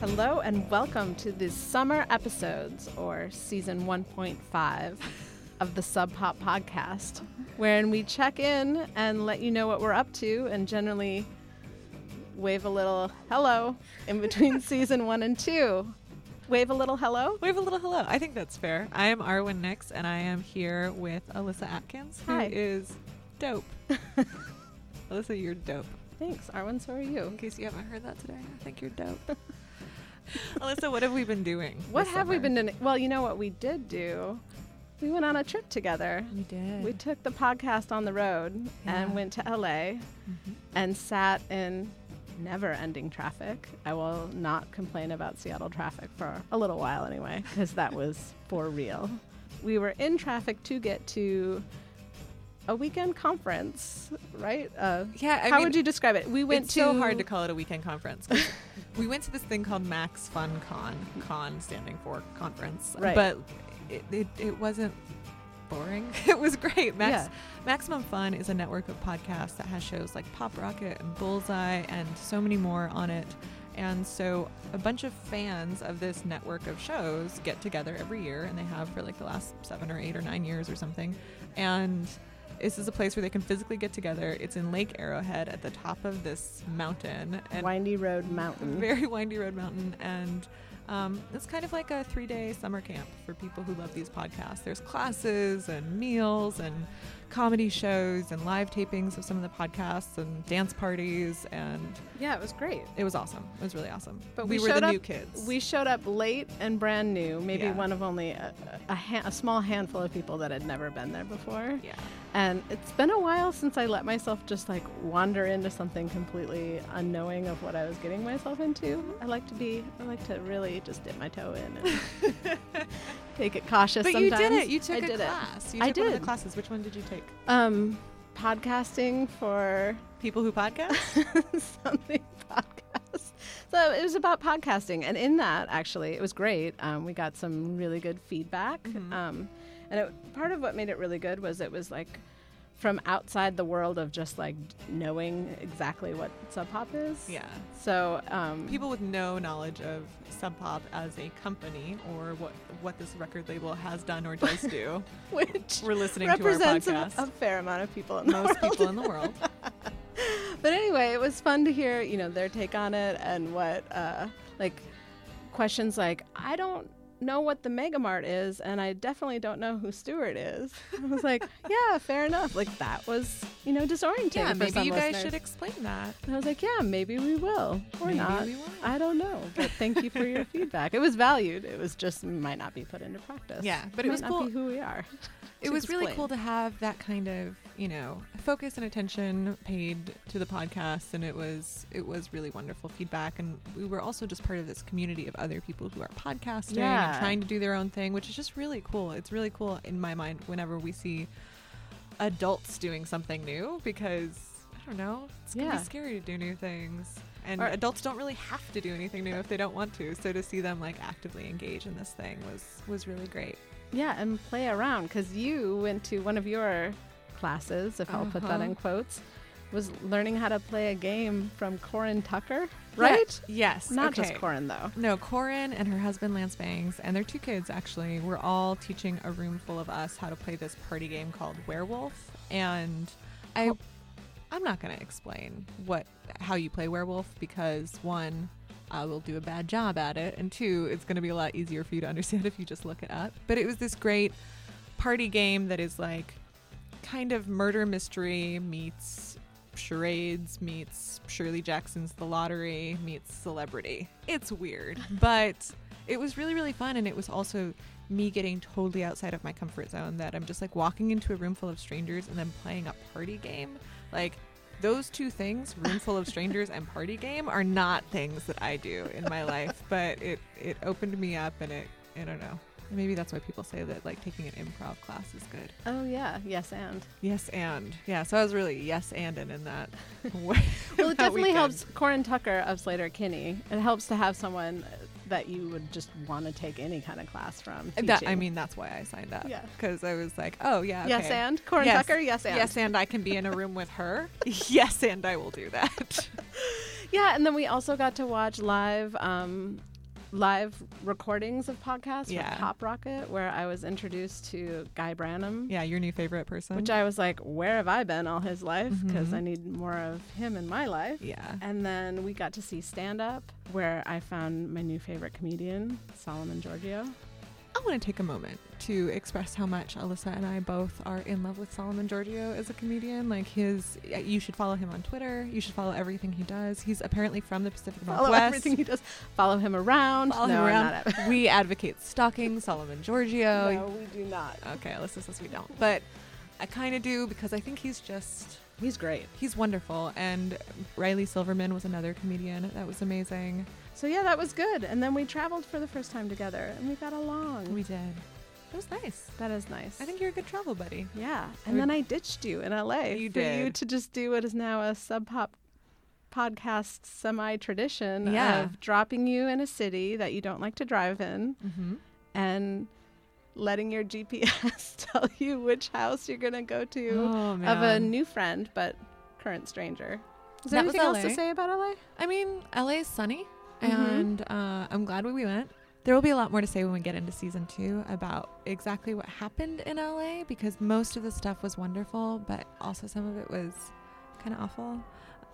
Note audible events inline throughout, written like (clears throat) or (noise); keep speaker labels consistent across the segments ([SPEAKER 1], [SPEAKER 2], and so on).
[SPEAKER 1] Hello and welcome to the summer episodes or season 1.5 of the Sub Pop podcast, wherein we check in and let you know what we're up to and generally wave a little hello in between (laughs) season one and two. Wave a little hello.
[SPEAKER 2] Wave a little hello. I think that's fair. I am Arwen Nix, and I am here with Alyssa Atkins, who
[SPEAKER 1] Hi.
[SPEAKER 2] is dope. (laughs) Alyssa, you're dope.
[SPEAKER 1] Thanks, Arwen. So are you.
[SPEAKER 2] In case you haven't heard that today, I think you're dope. (laughs) (laughs) Alyssa, what have we been doing?
[SPEAKER 1] What have we been doing? Well, you know what we did do? We went on a trip together.
[SPEAKER 2] We did.
[SPEAKER 1] We took the podcast on the road
[SPEAKER 2] Yeah.
[SPEAKER 1] and went to LA
[SPEAKER 2] Mhm.
[SPEAKER 1] and sat in never ending traffic. I will not complain about Seattle traffic for a little while anyway, because that was for real. We were in traffic to get to a weekend conference, right? Uh,
[SPEAKER 2] Yeah, I
[SPEAKER 1] how
[SPEAKER 2] mean,
[SPEAKER 1] would you describe it? We went
[SPEAKER 2] it's
[SPEAKER 1] to
[SPEAKER 2] so hard to call it a weekend conference. (laughs) we went to this thing called Max Fun Con, con standing for conference.
[SPEAKER 1] Right.
[SPEAKER 2] But it, it, it wasn't boring. (laughs) It was great. Max,
[SPEAKER 1] Yeah.
[SPEAKER 2] Maximum Fun is a network of podcasts that has shows like Pop Rocket and Bullseye and so many more on it. And so a bunch of fans of this network of shows get together every year, and they have for like the last seven or eight or nine years or something. And this is a place where they can physically get together. It's in Lake Arrowhead at the top of this mountain, and
[SPEAKER 1] Windy Road Mountain. (laughs)
[SPEAKER 2] very windy road mountain and um, it's kind of like a three-day summer camp for people who love these podcasts there's classes and meals and comedy shows and live tapings of some of the podcasts and dance parties and
[SPEAKER 1] yeah, it was great.
[SPEAKER 2] it was awesome it was really awesome
[SPEAKER 1] But
[SPEAKER 2] we,
[SPEAKER 1] we
[SPEAKER 2] were the
[SPEAKER 1] up-
[SPEAKER 2] new kids
[SPEAKER 1] We showed up late and brand new, maybe
[SPEAKER 2] Yeah.
[SPEAKER 1] one of only a, a, ha- a small handful of people that had never been there before.
[SPEAKER 2] yeah
[SPEAKER 1] And it's been a while since I let myself just like wander into something completely unknowing of what I was getting myself into. I like to be, I like to really just dip my toe in and (laughs) take it cautious
[SPEAKER 2] but
[SPEAKER 1] sometimes.
[SPEAKER 2] you did it you took
[SPEAKER 1] I
[SPEAKER 2] a
[SPEAKER 1] did it.
[SPEAKER 2] class you
[SPEAKER 1] I
[SPEAKER 2] did. one of the classes which one did you take
[SPEAKER 1] Um, podcasting for
[SPEAKER 2] people who podcast (laughs)
[SPEAKER 1] something podcast. So it was about podcasting, and in that, actually, it was great. Um, we got some really good feedback,
[SPEAKER 2] Mhm.
[SPEAKER 1] um, and it, part of what made it really good was it was like from outside the world of just like knowing exactly what Sub Pop is.
[SPEAKER 2] yeah
[SPEAKER 1] So um,
[SPEAKER 2] people with no knowledge of Sub Pop as a company or what what this record label has done or does do (laughs)
[SPEAKER 1] which
[SPEAKER 2] were listening to our
[SPEAKER 1] represents a,
[SPEAKER 2] podcast
[SPEAKER 1] a fair amount of people in the
[SPEAKER 2] most people in the world. (laughs)
[SPEAKER 1] but anyway, it was fun to hear, you know, their take on it and what, uh, like, questions like, I don't know what the Megamart is, and I definitely don't know who Stewart is. (laughs) I was like, yeah, fair enough. Like, that was, you know, disorienting.
[SPEAKER 2] Yeah, maybe you guys
[SPEAKER 1] listeners.
[SPEAKER 2] should explain that.
[SPEAKER 1] And I was like, yeah, maybe we will, or
[SPEAKER 2] Maybe
[SPEAKER 1] not. I don't know, but thank you for your (laughs) feedback. It was valued. It was just might not be put into practice.
[SPEAKER 2] Yeah, but it
[SPEAKER 1] Might
[SPEAKER 2] was cool.
[SPEAKER 1] Be who we are.
[SPEAKER 2] It was really cool to have that kind of, you know, focus and attention paid to the podcast and it was it was really wonderful feedback and we were also just part of this community of other people who are podcasting
[SPEAKER 1] Yeah.
[SPEAKER 2] and trying to do their own thing, which is just really cool. It's really cool in my mind whenever we see adults doing something new because I don't know, it's gonna
[SPEAKER 1] Yeah.
[SPEAKER 2] be scary to do new things. And
[SPEAKER 1] Or-
[SPEAKER 2] adults don't really have to do anything new if they don't want to. So to see them like actively engage in this thing was was really great.
[SPEAKER 1] Yeah, and play around because you went to one of your classes, if I'll put that
[SPEAKER 2] Uh-huh.
[SPEAKER 1] in quotes, was learning how to play a game from Corin Tucker, right?
[SPEAKER 2] Yes.
[SPEAKER 1] Not
[SPEAKER 2] okay.
[SPEAKER 1] just Corin though.
[SPEAKER 2] No, Corin and her husband Lance Bangs and their two kids actually were all teaching a room full of us how to play this party game called Werewolf. And I I'm not gonna explain what how you play werewolf because one, I will do a bad job at it, and two, it's gonna be a lot easier for you to understand (laughs) if you just look it up. But it was this great party game that is like kind of murder mystery meets charades meets Shirley Jackson's The Lottery meets Celebrity. It's weird, (laughs) but it was really really fun and it was also me getting totally outside of my comfort zone that I'm just like walking into a room full of strangers and then playing a party game. Like those two things, room full of strangers and party game are not things that I do in my life, but it it opened me up and it I don't know. Maybe that's why people say that like taking an improv class is good.
[SPEAKER 1] Oh yeah, yes and.
[SPEAKER 2] Yes, and yeah. So I was really yes and in that. (laughs) (laughs)
[SPEAKER 1] Well, it definitely helps Corin Tucker of Sleater-Kinney. It helps to have someone that you would just want to take any kind of class from.
[SPEAKER 2] That, I mean, that's why I signed up.
[SPEAKER 1] Yeah.
[SPEAKER 2] Because I was like, oh yeah.
[SPEAKER 1] yes and Corin
[SPEAKER 2] Yes.
[SPEAKER 1] Tucker, yes and.
[SPEAKER 2] Yes, and I can be in a room with her. (laughs) yes, and I will do that.
[SPEAKER 1] Yeah, and then we also got to watch live um, live recordings of podcasts
[SPEAKER 2] Yeah.
[SPEAKER 1] with Pop Rocket where I was introduced to Guy Branum.
[SPEAKER 2] Yeah, your new favorite person.
[SPEAKER 1] Which I was like, where have I been all his life? Because
[SPEAKER 2] Mhm.
[SPEAKER 1] I need more of him in my life.
[SPEAKER 2] yeah.
[SPEAKER 1] And then we got to see stand up, where I found my new favorite comedian, Solomon Giorgio.
[SPEAKER 2] I want to take a moment to express how much Alyssa and I both are in love with Solomon Giorgio as a comedian. Like his, uh, you should follow him on Twitter. You should follow everything he does. He's apparently from the Pacific
[SPEAKER 1] Follow
[SPEAKER 2] Northwest.
[SPEAKER 1] everything he does. Follow him around.
[SPEAKER 2] Follow
[SPEAKER 1] no,
[SPEAKER 2] him
[SPEAKER 1] I'm
[SPEAKER 2] around. we advocate stalking Solomon Giorgio. (laughs)
[SPEAKER 1] no, we do not.
[SPEAKER 2] Okay, Alyssa says we don't, but I kind of do because I think he's just
[SPEAKER 1] He's great.
[SPEAKER 2] he's wonderful. And Riley Silverman was another comedian that was amazing.
[SPEAKER 1] So yeah, that was good. And then we traveled for the first time together, and we got along.
[SPEAKER 2] We did. It was nice.
[SPEAKER 1] that is nice.
[SPEAKER 2] I think you're a good travel buddy.
[SPEAKER 1] Yeah, and then I ditched you in LA
[SPEAKER 2] You
[SPEAKER 1] for you
[SPEAKER 2] did.
[SPEAKER 1] to just do what is now a sub pop podcast semi tradition
[SPEAKER 2] Yeah.
[SPEAKER 1] of dropping you in a city that you don't like to drive in
[SPEAKER 2] Mm-hmm.
[SPEAKER 1] and letting your GPS (laughs) tell you which house you're gonna go to
[SPEAKER 2] Oh
[SPEAKER 1] of a new friend but current stranger. Is there
[SPEAKER 2] That
[SPEAKER 1] anything else to say about LA?
[SPEAKER 2] I mean, LA is sunny,
[SPEAKER 1] Mhm.
[SPEAKER 2] and uh, I'm glad we went. There will be a lot more to say when we get into season two about exactly what happened in LA because most of the stuff was wonderful, but also some of it was kind of awful.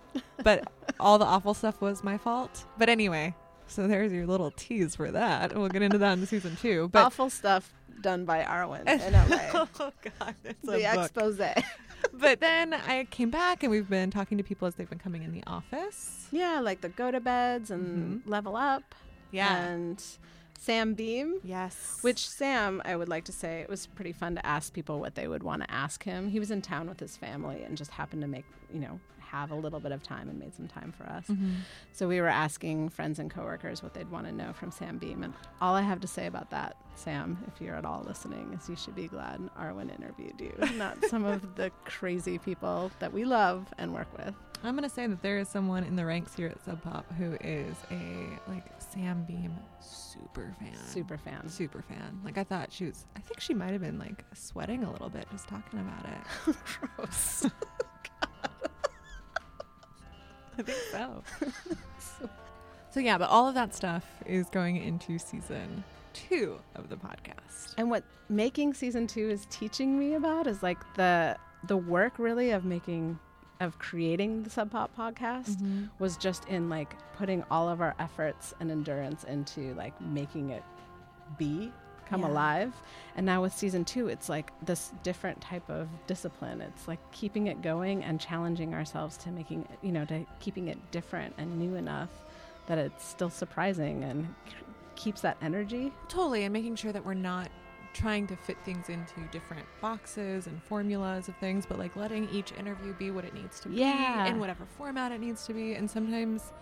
[SPEAKER 2] (laughs) but all the awful stuff was my fault. But anyway, so there's your little tease for that. We'll get into that in season two. But
[SPEAKER 1] Awful stuff done by Arwen (laughs) in LA.
[SPEAKER 2] oh god, it's
[SPEAKER 1] the expose. (laughs)
[SPEAKER 2] but then I came back and we've been talking to people as they've been coming in the office.
[SPEAKER 1] Yeah, like the Gotobeds and mm-hmm. level up. And Sam Beam.
[SPEAKER 2] yes.
[SPEAKER 1] Which Sam, I would like to say, it was pretty fun to ask people what they would want to ask him. He was in town with his family and just happened to make, you know, have a little bit of time and made some time for us.
[SPEAKER 2] Mhm.
[SPEAKER 1] So we were asking friends and coworkers what they'd want to know from Sam Beam. And all I have to say about that, Sam, if you're at all listening, is you should be glad Arwen interviewed you, not some of the (laughs) crazy people that we love and work with.
[SPEAKER 2] I'm gonna say that there is someone in the ranks here at Sub Pop who is a like Sam Beam super fan.
[SPEAKER 1] Super fan.
[SPEAKER 2] super fan. Like I thought she was. I think she might have been like sweating a little bit just talking about it. (laughs)
[SPEAKER 1] Gross. (laughs)
[SPEAKER 2] I think so. (laughs) so yeah, but all of that stuff is going into season two of the podcast.
[SPEAKER 1] And what making season two is teaching me about is like the the work really of making of creating the Sub Pop podcast
[SPEAKER 2] Mhm.
[SPEAKER 1] was just in like putting all of our efforts and endurance into like making it be come
[SPEAKER 2] Yeah.
[SPEAKER 1] alive. And now with season two, it's like this different type of discipline. It's like keeping it going and challenging ourselves to making it, you know, to keeping it different and new enough that it's still surprising and keeps that energy.
[SPEAKER 2] Totally, and making sure that we're not trying to fit things into different boxes and formulas of things, but like letting each interview be what it needs to
[SPEAKER 1] Yeah.
[SPEAKER 2] be in whatever format it needs to be. And sometimes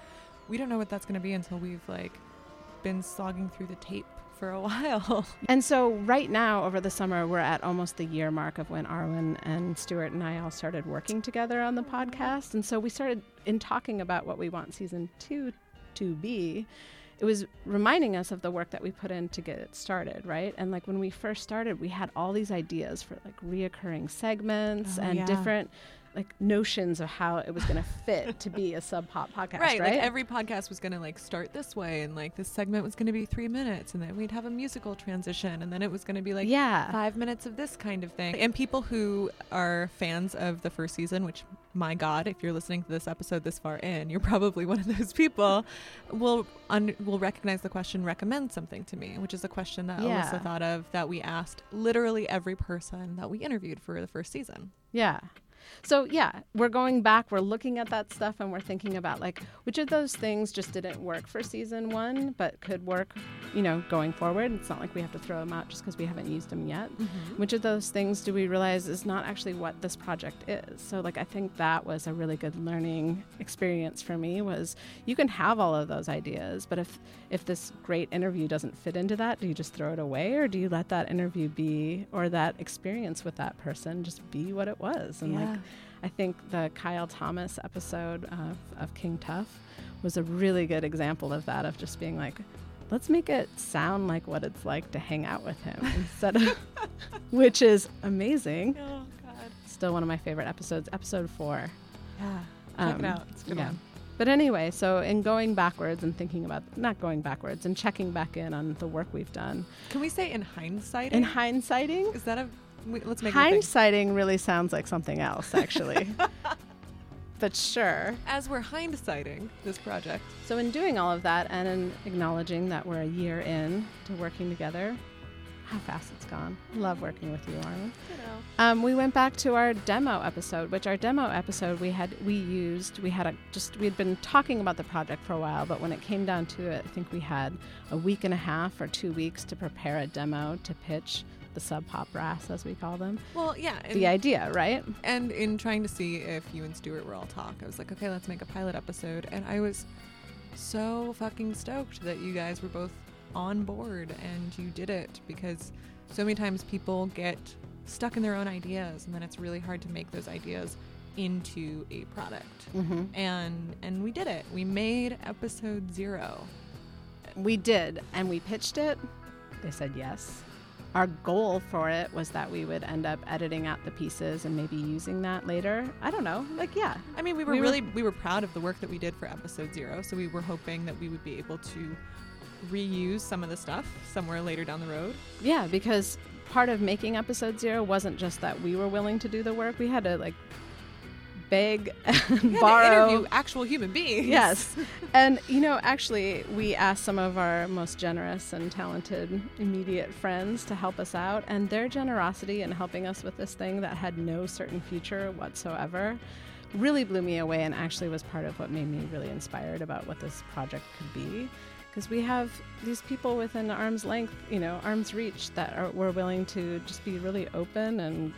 [SPEAKER 2] we don't know what that's going to be until we've like been slogging through the tape for a (laughs) while.
[SPEAKER 1] And so, right now, over the summer, we're at almost the year mark of when Arwen and Stuart and I all started working together on the mm-hmm. podcast. And so, we started in talking about what we want season two to be. It was reminding us of the work that we put in to get it started, right? And like when we first started, we had all these ideas for like reoccurring segments
[SPEAKER 2] Oh,
[SPEAKER 1] and
[SPEAKER 2] yeah.
[SPEAKER 1] different like notions of how it was going to fit to be a sub pop (laughs) podcast, right?
[SPEAKER 2] Like every podcast was going to like start this way, and like this segment was going to be three minutes, and then we'd have a musical transition, and then it was going to be like
[SPEAKER 1] yeah.
[SPEAKER 2] five minutes of this kind of thing. And people who are fans of the first season, which my God, if you're listening to this episode this far in, you're probably one of those people, will un- will recognize the question "recommend something to me," which is a question that
[SPEAKER 1] Yeah.
[SPEAKER 2] Alyssa thought of that we asked literally every person that we interviewed for the first season.
[SPEAKER 1] Yeah. So yeah, we're going back, we're looking at that stuff and we're thinking about like which of those things just didn't work for season 1 but could work, you know, going forward. It's not like we have to throw them out just because we haven't used them yet. Mm-hmm. Which of those things do we realize is not actually what this project is? So like I think that was a really good learning experience for me was you can have all of those ideas, but if if this great interview doesn't fit into that, do you just throw it away or do you let that interview be or that experience with that person just be what it was? And like
[SPEAKER 2] Yeah.
[SPEAKER 1] I think the Kyle Thomas episode of, of King Tuff was a really good example of that, of just being like, let's make it sound like what it's like to hang out with him instead of, (laughs) which is amazing.
[SPEAKER 2] Oh God.
[SPEAKER 1] Still one of my favorite episodes, episode four.
[SPEAKER 2] Yeah. Check
[SPEAKER 1] Um,
[SPEAKER 2] it out. It's good
[SPEAKER 1] yeah.
[SPEAKER 2] one.
[SPEAKER 1] But anyway, so in going backwards and thinking about not going backwards and checking back in on the work we've done.
[SPEAKER 2] Can we say in hindsight?
[SPEAKER 1] In hindsighting?
[SPEAKER 2] Is that a we, let's make
[SPEAKER 1] hindsighting really sounds like something else actually. (laughs) but sure.
[SPEAKER 2] As we're hindsighting this project.
[SPEAKER 1] So in doing all of that and in acknowledging that we're a year in to working together, how fast it's gone. Love working with you, Arlen.
[SPEAKER 2] You know.
[SPEAKER 1] Um, we went back to our demo episode, which our demo episode we had we used we had a just we had been talking about the project for a while, but when it came down to it, I think we had a week and a half or two weeks to prepare a demo to pitch the sub pop brass as we call them.
[SPEAKER 2] Well, yeah,
[SPEAKER 1] the idea, right?
[SPEAKER 2] And in trying to see if you and Stuart were all talk, I was like, okay, let's make a pilot episode, and I was so fucking stoked that you guys were both on board and you did it because so many times people get stuck in their own ideas and then it's really hard to make those ideas into a product.
[SPEAKER 1] Mm-hmm.
[SPEAKER 2] And and we did it. We made episode 0.
[SPEAKER 1] We did and we pitched it. They said yes. Our goal for it was that we would end up editing out the pieces and maybe using that later. I don't know. Like, yeah.
[SPEAKER 2] I mean, we were we really were, we were proud of the work that we did for episode 0, so we were hoping that we would be able to reuse some of the stuff somewhere later down the road.
[SPEAKER 1] Yeah, because part of making episode zero wasn't just that we were willing to do the work. We had to like beg (laughs) and borrow
[SPEAKER 2] interview actual human beings.
[SPEAKER 1] Yes, (laughs) and you know, actually, we asked some of our most generous and talented immediate friends to help us out, and their generosity in helping us with this thing that had no certain future whatsoever really blew me away and actually was part of what made me really inspired about what this project could be. Because we have these people within arm's length, you know, arm's reach that are we're willing to just be really open and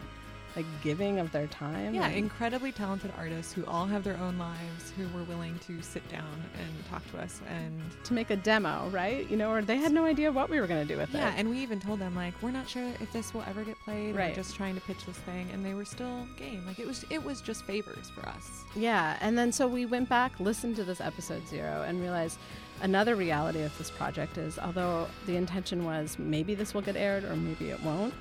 [SPEAKER 1] like giving of their time.
[SPEAKER 2] Yeah, incredibly talented artists who all have their own lives who were willing to sit down and talk to us and
[SPEAKER 1] to make a demo, right? You know, or they had no idea what we were going to do with
[SPEAKER 2] yeah,
[SPEAKER 1] it.
[SPEAKER 2] Yeah, and we even told them like we're not sure if this will ever get played. Right. We're just trying to pitch this thing, and they were still game. Like it was, it was just favors for us.
[SPEAKER 1] Yeah, and then so we went back, listened to this episode zero, and realized another reality of this project is although the intention was maybe this will get aired or maybe it won't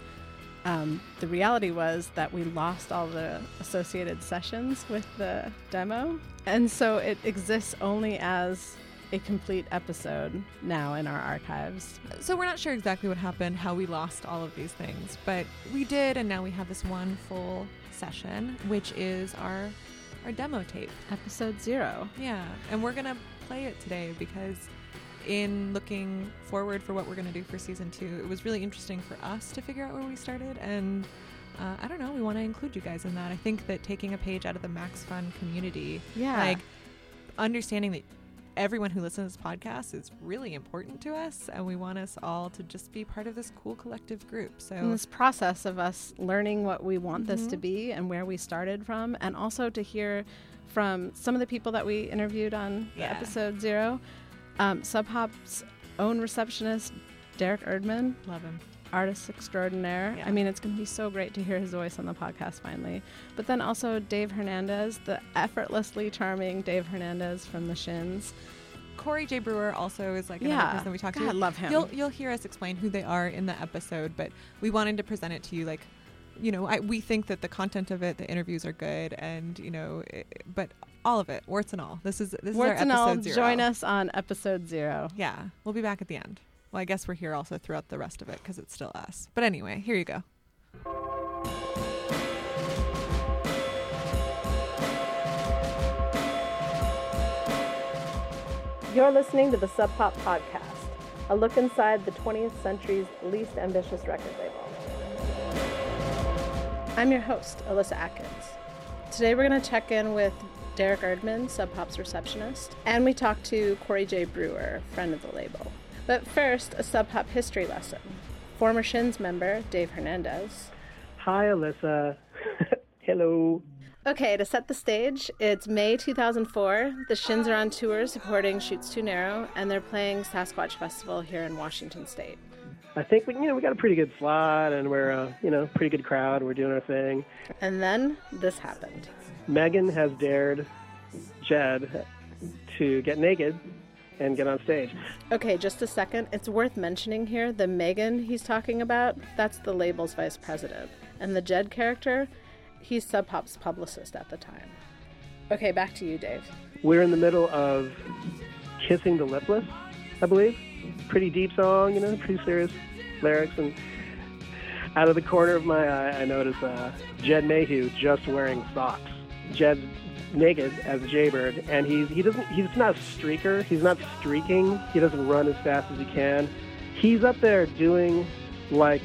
[SPEAKER 1] um, the reality was that we lost all the associated sessions with the demo. And so it exists only as a complete episode now in our archives.
[SPEAKER 2] So we're not sure exactly what happened, how we lost all of these things, but we did, and now we have this one full session, which is our our demo tape,
[SPEAKER 1] episode zero.
[SPEAKER 2] Yeah, and we're gonna play it today because in looking forward for what we're going to do for season two, it was really interesting for us to figure out where we started. And uh, I don't know, we want to include you guys in that. I think that taking a page out of the Max Fun community,
[SPEAKER 1] yeah.
[SPEAKER 2] like understanding that everyone who listens to this podcast is really important to us and we want us all to just be part of this cool collective group so
[SPEAKER 1] in this process of us learning what we want mm-hmm. this to mm-hmm. be and where we started from and also to hear from some of the people that we interviewed on yeah. episode zero um, Sub Pop's own receptionist, Derek Erdman.
[SPEAKER 2] Love him.
[SPEAKER 1] Artist extraordinaire. Yeah. I mean, it's going to be so great to hear his voice on the podcast finally. But then also Dave Hernandez, the effortlessly charming Dave Hernandez from The Shins.
[SPEAKER 2] Corey J. Brewer also is like another
[SPEAKER 1] yeah.
[SPEAKER 2] person we talked
[SPEAKER 1] God,
[SPEAKER 2] to.
[SPEAKER 1] I love him.
[SPEAKER 2] You'll you'll hear us explain who they are in the episode, but we wanted to present it to you like you know, I, we think that the content of it, the interviews are good, and you know, it, but all of it, warts and all. This is this
[SPEAKER 1] warts
[SPEAKER 2] is
[SPEAKER 1] our
[SPEAKER 2] episode zero.
[SPEAKER 1] Join us on episode zero.
[SPEAKER 2] Yeah, we'll be back at the end. Well, I guess we're here also throughout the rest of it because it's still us. But anyway, here you go.
[SPEAKER 1] You're listening to the Sub Pop Podcast, a look inside the 20th century's least ambitious record label. I'm your host, Alyssa Atkins. Today we're going to check in with Derek Erdman, Sub Pop's receptionist, and we talked to Corey J. Brewer, friend of the label. But first, a Sub Pop history lesson. Former Shins member Dave Hernandez.
[SPEAKER 3] Hi, Alyssa. (laughs) Hello.
[SPEAKER 1] Okay, to set the stage, it's May 2004. The Shins are on tour supporting Chutes Too Narrow, and they're playing Sasquatch Festival here in Washington State.
[SPEAKER 3] I think we, you know, we got a pretty good slot, and we're, a, uh, you know, pretty good crowd. We're doing our thing.
[SPEAKER 1] And then this happened.
[SPEAKER 3] Megan has dared Jed to get naked and get on stage.
[SPEAKER 1] Okay, just a second. It's worth mentioning here the Megan he's talking about, that's the label's vice president. And the Jed character, he's Sub Pop's publicist at the time. Okay, back to you, Dave.
[SPEAKER 3] We're in the middle of Kissing the Lipless, I believe. Pretty deep song, you know, pretty serious lyrics. And out of the corner of my eye, I notice uh, Jed Mayhew just wearing socks. Jed's naked as jaybird, and he's he doesn't he's not a streaker. He's not streaking. He doesn't run as fast as he can. He's up there doing like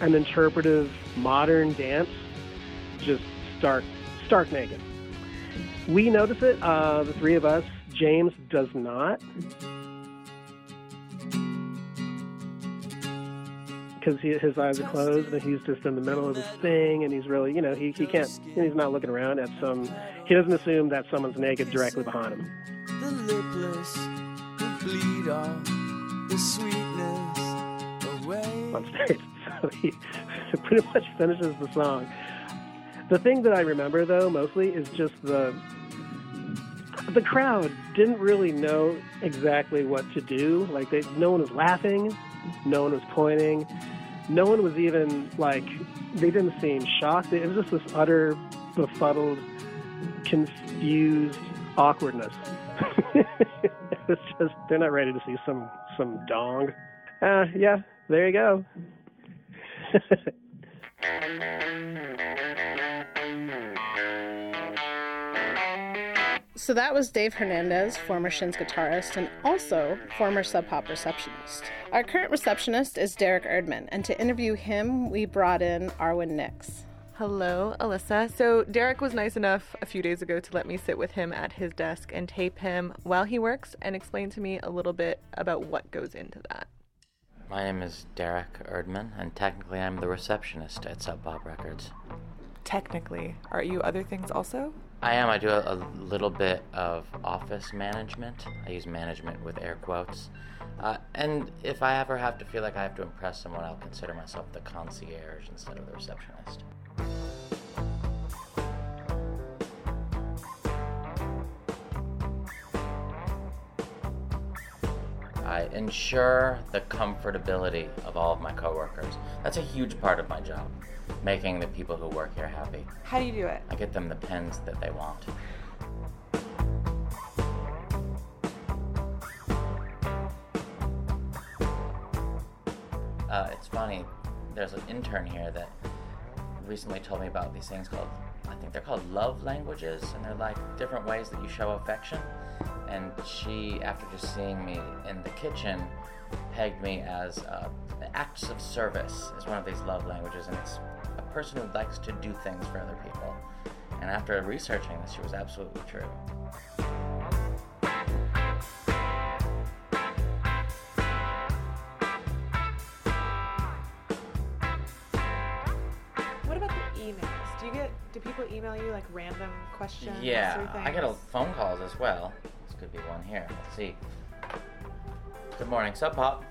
[SPEAKER 3] an interpretive modern dance, just stark stark naked. We notice it, uh, the three of us. James does not. Because his eyes are closed and he's just in the middle of his thing and he's really, you know, he, he can't, he's not looking around at some, he doesn't assume that someone's naked directly behind him.
[SPEAKER 4] The lipless will bleed off the sweetness away. (laughs)
[SPEAKER 3] on stage. So he (laughs) pretty much finishes the song. The thing that I remember though mostly is just the the crowd didn't really know exactly what to do. Like they, no one was laughing, no one was pointing, no one was even like they didn't seem shocked. It was just this utter befuddled, confused awkwardness. (laughs) it's just they're not ready to see some some dong. Uh, yeah, there you go. (laughs)
[SPEAKER 1] So that was Dave Hernandez, former Shins guitarist and also former Sub Pop receptionist. Our current receptionist is Derek Erdman, and to interview him, we brought in Arwen Nix.
[SPEAKER 2] Hello, Alyssa. So, Derek was nice enough a few days ago to let me sit with him at his desk and tape him while he works and explain to me a little bit about what goes into that.
[SPEAKER 5] My name is Derek Erdman, and technically I'm the receptionist at Sub Pop Records.
[SPEAKER 2] Technically, are you other things also?
[SPEAKER 5] I am. I do a, a little bit of office management. I use management with air quotes. Uh, and if I ever have to feel like I have to impress someone, I'll consider myself the concierge instead of the receptionist. I ensure the comfortability of all of my coworkers. That's a huge part of my job, making the people who work here happy.
[SPEAKER 2] How do you do it?
[SPEAKER 5] I get them the pens that they want. Uh, it's funny, there's an intern here that recently told me about these things called, I think they're called love languages, and they're like different ways that you show affection. And she, after just seeing me in the kitchen, pegged me as uh, acts of service as one of these love languages, and it's person who likes to do things for other people. And after researching this, she was absolutely true.
[SPEAKER 2] What about the emails? Do you get do people email you like random questions?
[SPEAKER 5] Yeah, I get a phone calls as well. This could be one here. Let's see. Good morning, Sub Pop.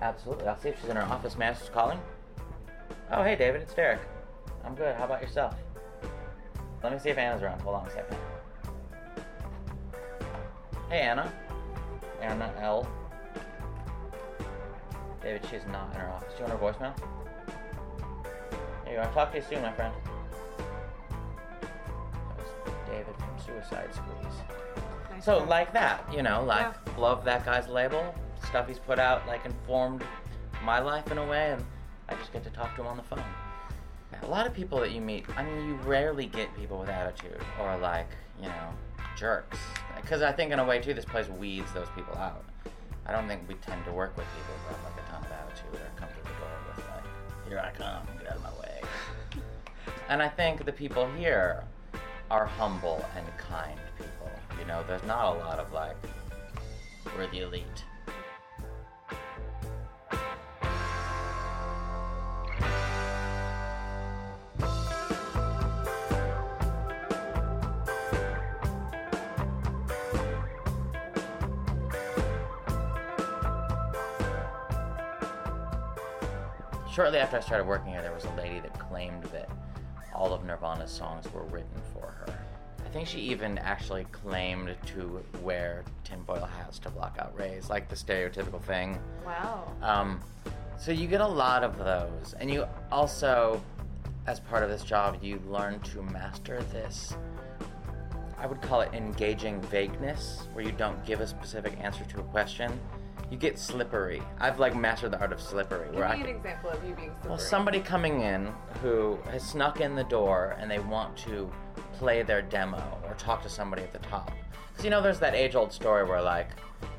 [SPEAKER 5] Absolutely. I'll see if she's in her office. Master's calling. Oh, hey, David. It's Derek. I'm good. How about yourself? Let me see if Anna's around. Hold on a second. Hey, Anna. Anna L. David, she's not in her office. Do you want her voicemail? Here you go. I'll talk to you soon, my friend. That was David from Suicide Squeeze.
[SPEAKER 2] Nice
[SPEAKER 5] So
[SPEAKER 2] one.
[SPEAKER 5] like that, you know, like love that guy's label. Stuff he's put out like informed my life in a way, and I just get to talk to him on the phone. A lot of people that you meet, I mean, you rarely get people with attitude or like, you know, jerks. Because I think in a way too, this place weeds those people out. I don't think we tend to work with people who have like a ton of attitude or come to the door with like, here I come, get out of my way. (laughs) And I think the people here are humble and kind people. You know, there's not a lot of like, we're the elite. Shortly after I started working here, there was a lady that claimed that all of Nirvana's songs were written for her. I think she even actually claimed to wear tinfoil hats to block out rays, like the stereotypical thing.
[SPEAKER 2] Wow.
[SPEAKER 5] Um, so you get a lot of those, and you also as part of this job, you learn to master this. I would call it engaging vagueness, where you don't give a specific answer to a question. You get slippery. I've like mastered the art of slippery.
[SPEAKER 2] Give
[SPEAKER 5] where I
[SPEAKER 2] me an
[SPEAKER 5] can-
[SPEAKER 2] example of you being slippery.
[SPEAKER 5] well, somebody coming in who has snuck in the door and they want to play their demo or talk to somebody at the top. Because, you know, there's that age old story where, like,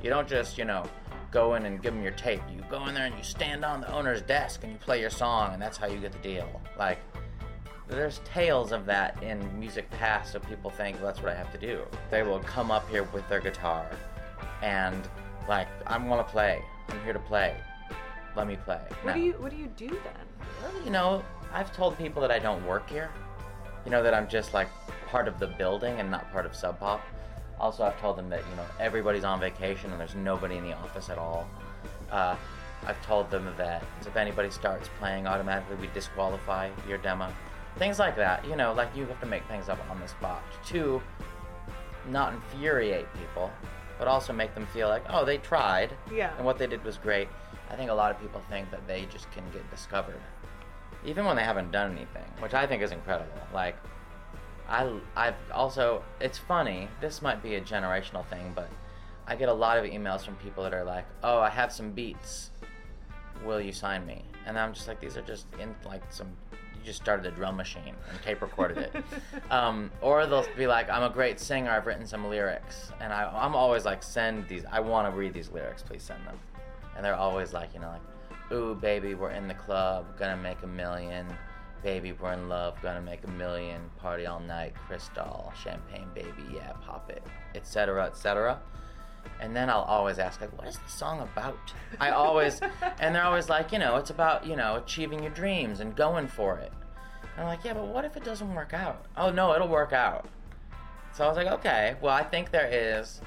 [SPEAKER 5] you don't just, you know, go in and give them your tape. You go in there and you stand on the owner's desk and you play your song, and that's how you get the deal. Like, there's tales of that in music past, so people think well, that's what I have to do. They will come up here with their guitar and, like, I want to play. I'm here to play. Let me play.
[SPEAKER 2] What
[SPEAKER 5] No
[SPEAKER 2] do you What do you do then?
[SPEAKER 5] you know, I've told people that I don't work here. You know, that I'm just like part of the building and not part of Sub Pop. Also, I've told them that, you know, everybody's on vacation and there's nobody in the office at all. Uh, I've told them that if anybody starts playing, automatically we disqualify your demo. Things like that. You know, like you have to make things up on the spot to not infuriate people, but also make them feel like, oh, they tried
[SPEAKER 2] Yeah.
[SPEAKER 5] and what they did was great. I think a lot of people think that they just can get discovered, even when they haven't done anything, which I think is incredible. Like, I, I've also, it's funny, this might be a generational thing, but I get a lot of emails from people that are like, oh, I have some beats. Will you sign me? And I'm just like, these are just in like some, just started a drum machine and tape recorded it. (laughs) um, or they'll be like, I'm a great singer, I've written some lyrics. And I, I'm always like, send these, I want to read these lyrics, please send them. And they're always like, you know, like, ooh, baby, we're in the club, gonna make a million. Baby, we're in love, gonna make a million. Party all night, crystal, champagne, baby, yeah, pop it, etc., etc. And then I'll always ask, like, what is the song about? I always, and they're always like, you know, it's about, you know, achieving your dreams and going for it. And I'm like, yeah, but what if it doesn't work out? Oh, no, it'll work out. So I was like, okay, well, I think there is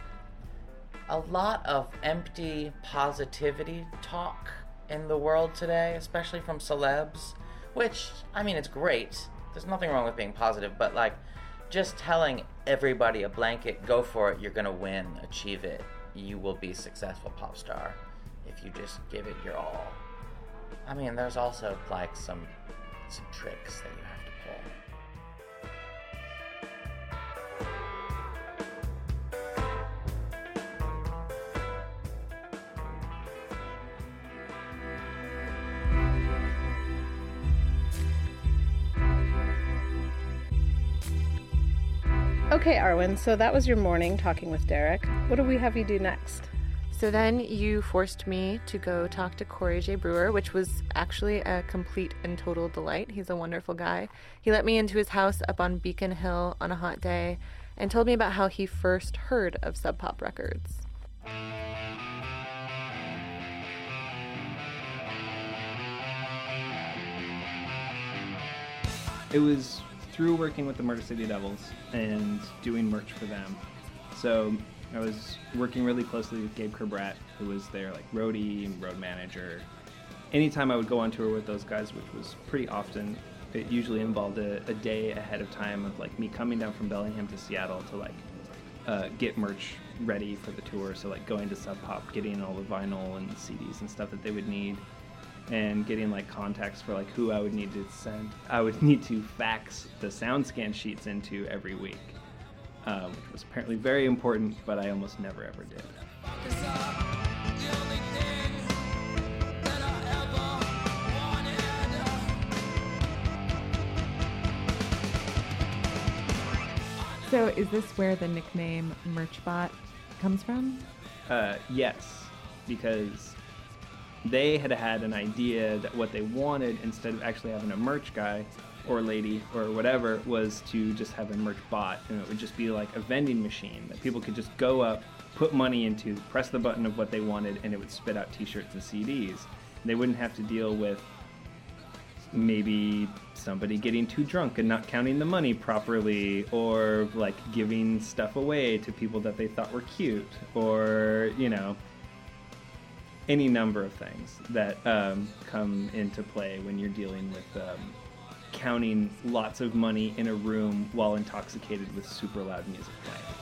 [SPEAKER 5] a lot of empty positivity talk in the world today, especially from celebs, which, I mean, it's great. There's nothing wrong with being positive, but like, just telling everybody a blanket, go for it, you're gonna win, achieve it, you will be successful pop star if you just give it your all. I mean, there's also like some some tricks that you have
[SPEAKER 1] Okay, Arwen, so that was your morning talking with Derek. What do we have you do next?
[SPEAKER 2] So then you forced me to go talk to Corey J. Brewer, which was actually a complete and total delight. He's a wonderful guy. He let me into his house up on Beacon Hill on a hot day and told me about how he first heard of Sub Pop Records.
[SPEAKER 6] It was through working with the Murder City Devils and doing merch for them. So I was working really closely with Gabe Kerbrat, who was their like roadie and road manager. Anytime I would go on tour with those guys, which was pretty often, it usually involved a, a day ahead of time of like me coming down from Bellingham to Seattle to like uh, get merch ready for the tour. So like going to Sub Pop, getting all the vinyl and CDs and stuff that they would need and getting like contacts for like who I would need to send. I would (laughs) need to fax the sound scan sheets into every week, uh, which was apparently very important, but I almost never ever did.
[SPEAKER 2] So is this where the nickname Merchbot comes from?
[SPEAKER 6] Uh, yes, because they had had an idea that what they wanted instead of actually having a merch guy or lady or whatever was to just have a merch bot and it would just be like a vending machine that people could just go up put money into press the button of what they wanted and it would spit out t-shirts and cds they wouldn't have to deal with maybe somebody getting too drunk and not counting the money properly or like giving stuff away to people that they thought were cute or you know any number of things that um, come into play when you're dealing with um, counting lots of money in a room while intoxicated with super loud music playing.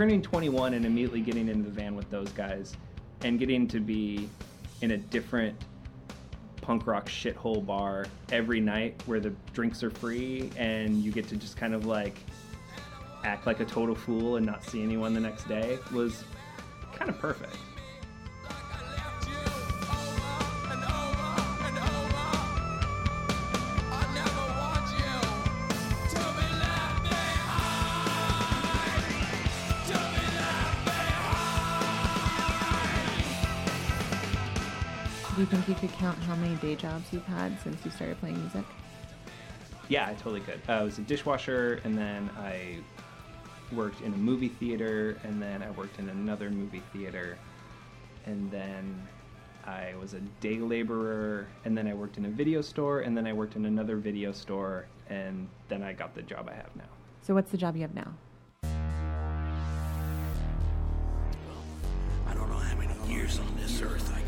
[SPEAKER 6] Turning 21 and immediately getting into the van with those guys and getting to be in a different punk rock shithole bar every night where the drinks are free and you get to just kind of like act like a total fool and not see anyone the next day was kind of perfect.
[SPEAKER 7] Do you think you could count how many day jobs you've had since you started playing music?
[SPEAKER 6] Yeah, I totally could. Uh, I was a dishwasher, and then I worked in a movie theater, and then I worked in another movie theater, and then I was a day laborer, and then I worked in a video store, and then I worked in another video store, and then I got the job I have now.
[SPEAKER 7] So what's the job you have now?
[SPEAKER 8] I don't know how many years on this earth I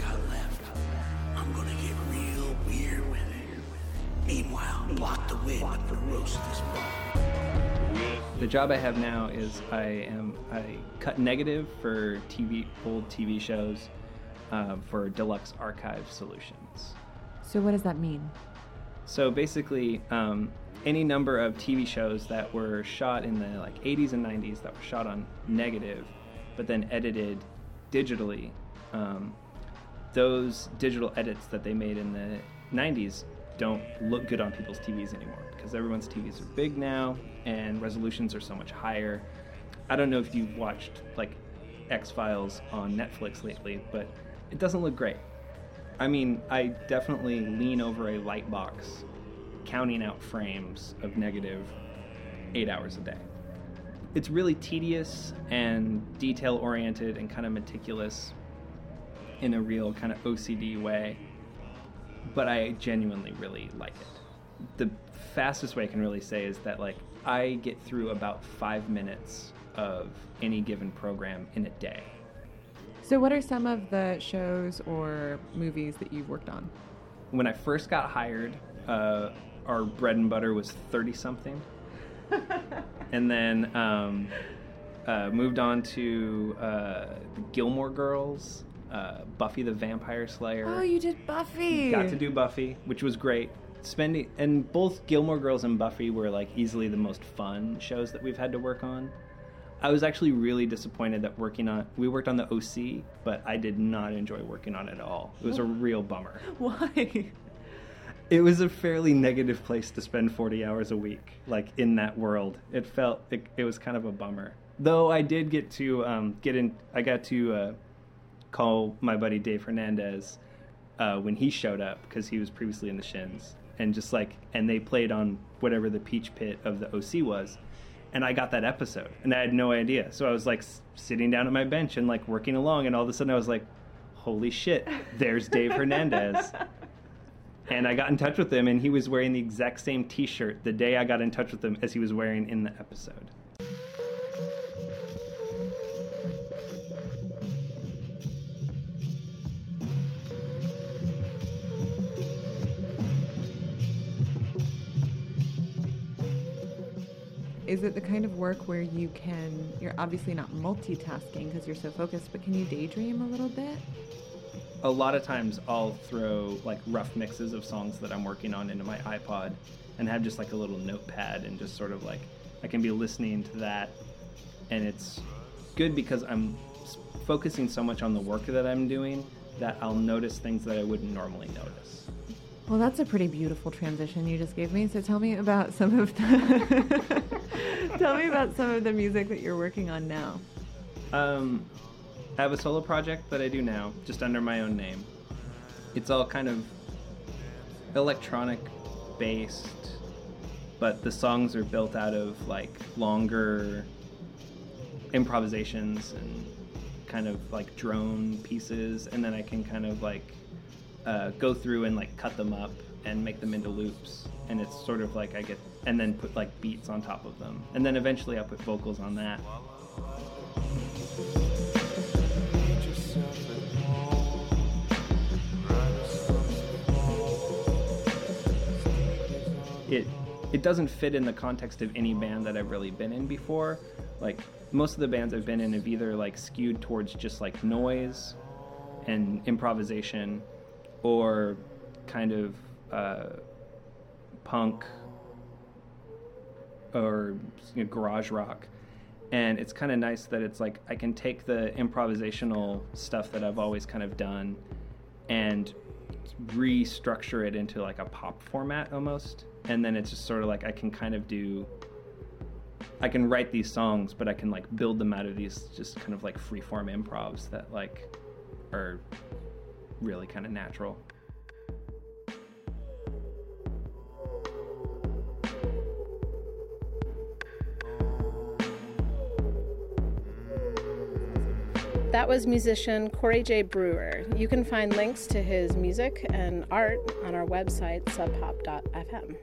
[SPEAKER 8] Meanwhile, block the wind for roast this ball.
[SPEAKER 6] The job I have now is I am I cut negative for TV old TV shows uh, for Deluxe Archive Solutions.
[SPEAKER 7] So what does that mean?
[SPEAKER 6] So basically, um, any number of TV shows that were shot in the like 80s and 90s that were shot on negative, but then edited digitally, um, those digital edits that they made in the 90s don't look good on people's TVs anymore because everyone's TVs are big now and resolutions are so much higher. I don't know if you've watched like X Files on Netflix lately, but it doesn't look great. I mean, I definitely lean over a light box counting out frames of negative eight hours a day. It's really tedious and detail oriented and kind of meticulous in a real kind of OCD way, but I genuinely really like it. The fastest way I can really say is that, like, I get through about five minutes of any given program in a day.
[SPEAKER 7] So what are some of the shows or movies that you've worked on?
[SPEAKER 6] When I first got hired, uh, our bread and butter was 30 something. (laughs) and then um, uh, moved on to uh, the Gilmore Girls, uh, Buffy the Vampire Slayer.
[SPEAKER 7] Oh, you did Buffy.
[SPEAKER 6] Got to do Buffy, which was great. Spending and both Gilmore Girls and Buffy were like easily the most fun shows that we've had to work on. I was actually really disappointed that working on we worked on the OC, but I did not enjoy working on it at all. It was a real bummer. (laughs)
[SPEAKER 7] Why?
[SPEAKER 6] It was a fairly negative place to spend 40 hours a week, like in that world. It felt it, it was kind of a bummer. Though I did get to um, get in, I got to uh, call my buddy Dave Hernandez uh, when he showed up because he was previously in the Shins, and just like, and they played on whatever the Peach Pit of the OC was, and I got that episode, and I had no idea. So I was like s- sitting down at my bench and like working along, and all of a sudden I was like, "Holy shit! There's Dave Hernandez." (laughs) And I got in touch with him, and he was wearing the exact same T-shirt the day I got in touch with him as he was wearing in the episode.
[SPEAKER 7] Is it the kind of work where you can, you're obviously not multitasking because you're so focused, but can you daydream a little bit?
[SPEAKER 6] a lot of times I'll throw like rough mixes of songs that I'm working on into my iPod and have just like a little notepad and just sort of like I can be listening to that and it's good because I'm focusing so much on the work that I'm doing that I'll notice things that I wouldn't normally notice.
[SPEAKER 7] Well, that's a pretty beautiful transition you just gave me. So tell me about some of the tell me about some of the music that you're working on now.
[SPEAKER 6] Um, I have a solo project that I do now, just under my own name. It's all kind of electronic based, but the songs are built out of like longer improvisations and kind of like drone pieces, and then I can kind of like uh, go through and like cut them up and make them into loops, and it's sort of like I get and then put like beats on top of them, and then eventually I'll put vocals on that. it it doesn't fit in the context of any band that I've really been in before. Like most of the bands I've been in have either like skewed towards just like noise and improvisation, or kind of uh, punk or you know, garage rock. And it's kind of nice that it's like I can take the improvisational stuff that I've always kind of done and restructure it into like a pop format almost. And then it's just sort of like I can kind of do I can write these songs, but I can like build them out of these just kind of like freeform improvs that like are really kind of natural.
[SPEAKER 9] That was musician Corey J. Brewer. You can find links to his music and art on our website, subpop.fm.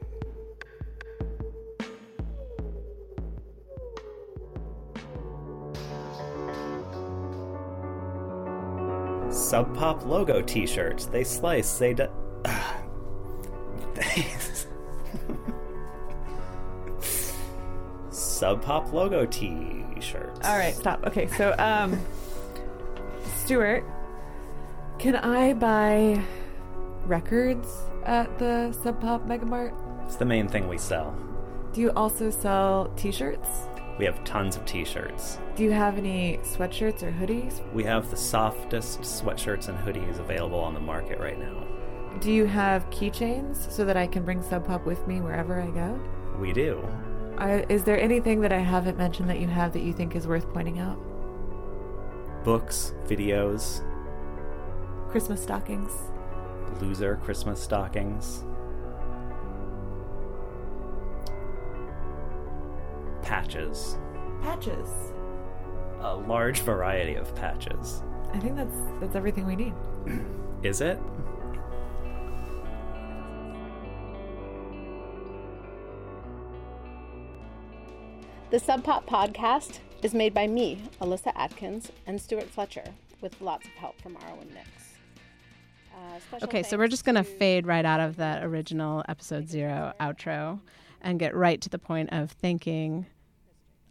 [SPEAKER 10] Sub Pop logo t shirts. They slice, they. D- (laughs) Sub Pop logo t shirts.
[SPEAKER 11] All right, stop. Okay, so um, Stuart, can I buy records at the Sub Pop Megamart?
[SPEAKER 10] It's the main thing we sell.
[SPEAKER 11] Do you also sell T-shirts?
[SPEAKER 10] We have tons of t shirts.
[SPEAKER 11] Do you have any sweatshirts or hoodies?
[SPEAKER 10] We have the softest sweatshirts and hoodies available on the market right now.
[SPEAKER 11] Do you have keychains so that I can bring Sub Pop with me wherever I go?
[SPEAKER 10] We do.
[SPEAKER 11] I, is there anything that I haven't mentioned that you have that you think is worth pointing out?
[SPEAKER 10] Books, videos,
[SPEAKER 11] Christmas stockings.
[SPEAKER 10] loser Christmas stockings, patches.
[SPEAKER 11] Patches.
[SPEAKER 10] A large variety of patches.
[SPEAKER 11] I think that's that's everything we need. (clears throat)
[SPEAKER 10] Is it?
[SPEAKER 9] The Sub Pop podcast is made by me, Alyssa Atkins, and Stuart Fletcher, with lots of help from Arwen Nix. Uh,
[SPEAKER 1] Okay, so we're just going to
[SPEAKER 9] to-
[SPEAKER 1] fade right out of that original episode zero outro and get right to the point of thanking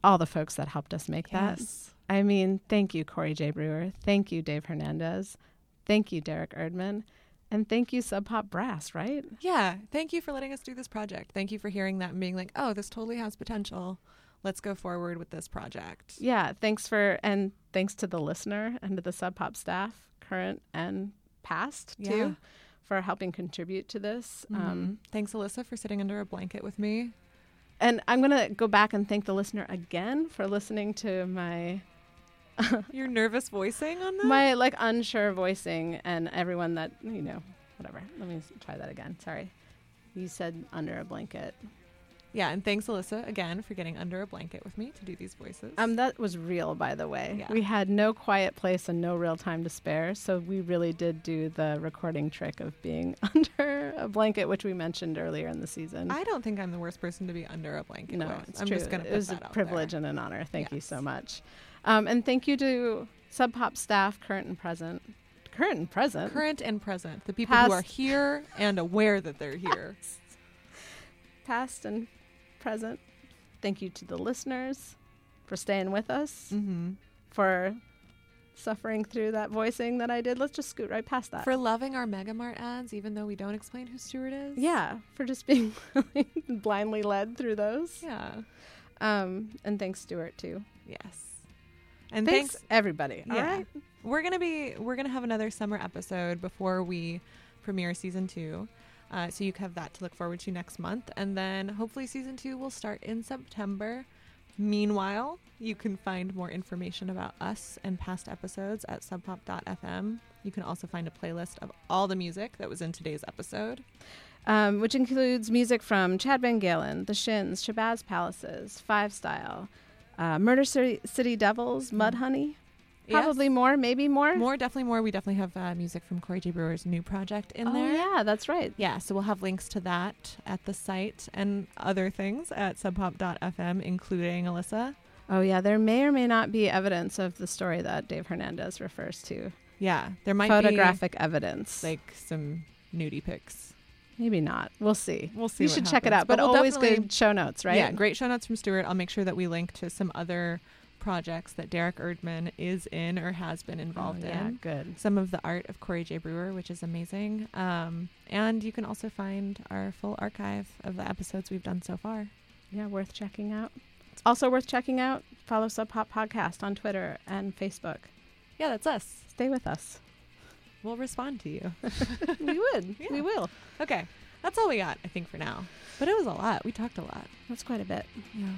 [SPEAKER 1] all the folks that helped us make that.
[SPEAKER 2] Yes.
[SPEAKER 1] I mean, thank you, Corey J. Brewer. Thank you, Dave Hernandez. Thank you, Derek Erdman. And thank you, Sub Pop Brass, right?
[SPEAKER 2] Yeah. Thank you for letting us do this project. Thank you for hearing that and being like, oh, this totally has potential. Let's go forward with this project.
[SPEAKER 1] Yeah, thanks for, and thanks to the listener and to the Sub Pop staff, current and past,
[SPEAKER 2] Yeah.
[SPEAKER 1] too, for helping contribute to this. Um,
[SPEAKER 2] Um, Thanks, Alyssa, for sitting under a blanket with me.
[SPEAKER 1] And I'm going to go back and thank the listener again for listening to my (laughs)
[SPEAKER 2] Your nervous voicing on that?
[SPEAKER 1] my like unsure voicing and everyone that, you know, whatever. Let me try that again. Sorry. You said under a blanket.
[SPEAKER 2] Yeah, and thanks, Alyssa, again, for getting under a blanket with me to do these voices.
[SPEAKER 1] Um that was real by the way.
[SPEAKER 2] Yeah.
[SPEAKER 1] We had no quiet place and no real time to spare, so we really did do the recording trick of being (laughs) under a blanket which we mentioned earlier in the season.
[SPEAKER 2] I don't think I'm the worst person to be under a blanket
[SPEAKER 1] no,
[SPEAKER 2] with.
[SPEAKER 1] it's
[SPEAKER 2] I'm
[SPEAKER 1] true.
[SPEAKER 2] just going to
[SPEAKER 1] it was a privilege and an honor. Thank you so much. Um, and thank you to Sub Pop staff, current and present. Current and present.
[SPEAKER 2] Current and present. The people who are here and aware that they're here. (laughs)
[SPEAKER 1] past and present. Thank you to the listeners for staying with us,
[SPEAKER 2] mm-hmm.
[SPEAKER 1] for suffering through that voicing that I did. Let's just scoot right past that.
[SPEAKER 2] For loving our Megamart ads, even though we don't explain who Stuart is.
[SPEAKER 1] yeah, for just being (laughs) blindly led through those.
[SPEAKER 2] Yeah.
[SPEAKER 1] Um, and thanks, Stuart, too.
[SPEAKER 2] Yes. And
[SPEAKER 1] thanks,
[SPEAKER 2] thanks,
[SPEAKER 1] everybody. All
[SPEAKER 2] yeah.
[SPEAKER 1] right.
[SPEAKER 2] We're gonna be we're gonna have another summer episode before we premiere season two. Uh, so you have that to look forward to next month, and then hopefully season two will start in September. Meanwhile, you can find more information about us and past episodes at subpop.fm. You can also find a playlist of all the music that was in today's episode.
[SPEAKER 1] Um, which includes music from Chad VanGaalen, The Shins, Shabazz Palaces, Five Style, uh, Murder City, City Devils, Mudhoney. Probably
[SPEAKER 2] Yes.
[SPEAKER 1] more, maybe more.
[SPEAKER 2] More, definitely more. We definitely have uh, music from Corey J. Brewer's new project in
[SPEAKER 1] oh,
[SPEAKER 2] there.
[SPEAKER 1] yeah, that's right.
[SPEAKER 2] Yeah, so we'll have links to that at the site and other things at subpop.fm, including Alyssa.
[SPEAKER 1] Oh, yeah, there may or may not be evidence of the story that Dave Hernandez refers to.
[SPEAKER 2] Yeah, there might be.
[SPEAKER 1] Photographic evidence.
[SPEAKER 2] like some nudie pics.
[SPEAKER 1] maybe not. We'll see.
[SPEAKER 2] We'll see.
[SPEAKER 1] You should check it out. But,
[SPEAKER 2] we'll
[SPEAKER 1] always good show notes, right?
[SPEAKER 2] Yeah, great show notes from Stuart. I'll make sure that we link to some other projects that Derek Erdman is in or has been involved
[SPEAKER 1] Oh, yeah,
[SPEAKER 2] in.
[SPEAKER 1] good.
[SPEAKER 2] Some of the art of Corey J. Brewer, which is amazing. Um, and you can also find our full archive of the episodes we've done so far.
[SPEAKER 1] Yeah, worth checking out. It's also worth checking out. Follow Sub Pop Podcast on Twitter and Facebook.
[SPEAKER 2] Yeah, that's us.
[SPEAKER 1] Stay with us.
[SPEAKER 2] We'll respond to you. (laughs)
[SPEAKER 1] we would. (laughs) We will.
[SPEAKER 2] Okay, that's all we got, I think, for now. But it was a lot. We talked a lot.
[SPEAKER 1] That's quite a bit.
[SPEAKER 2] Yeah.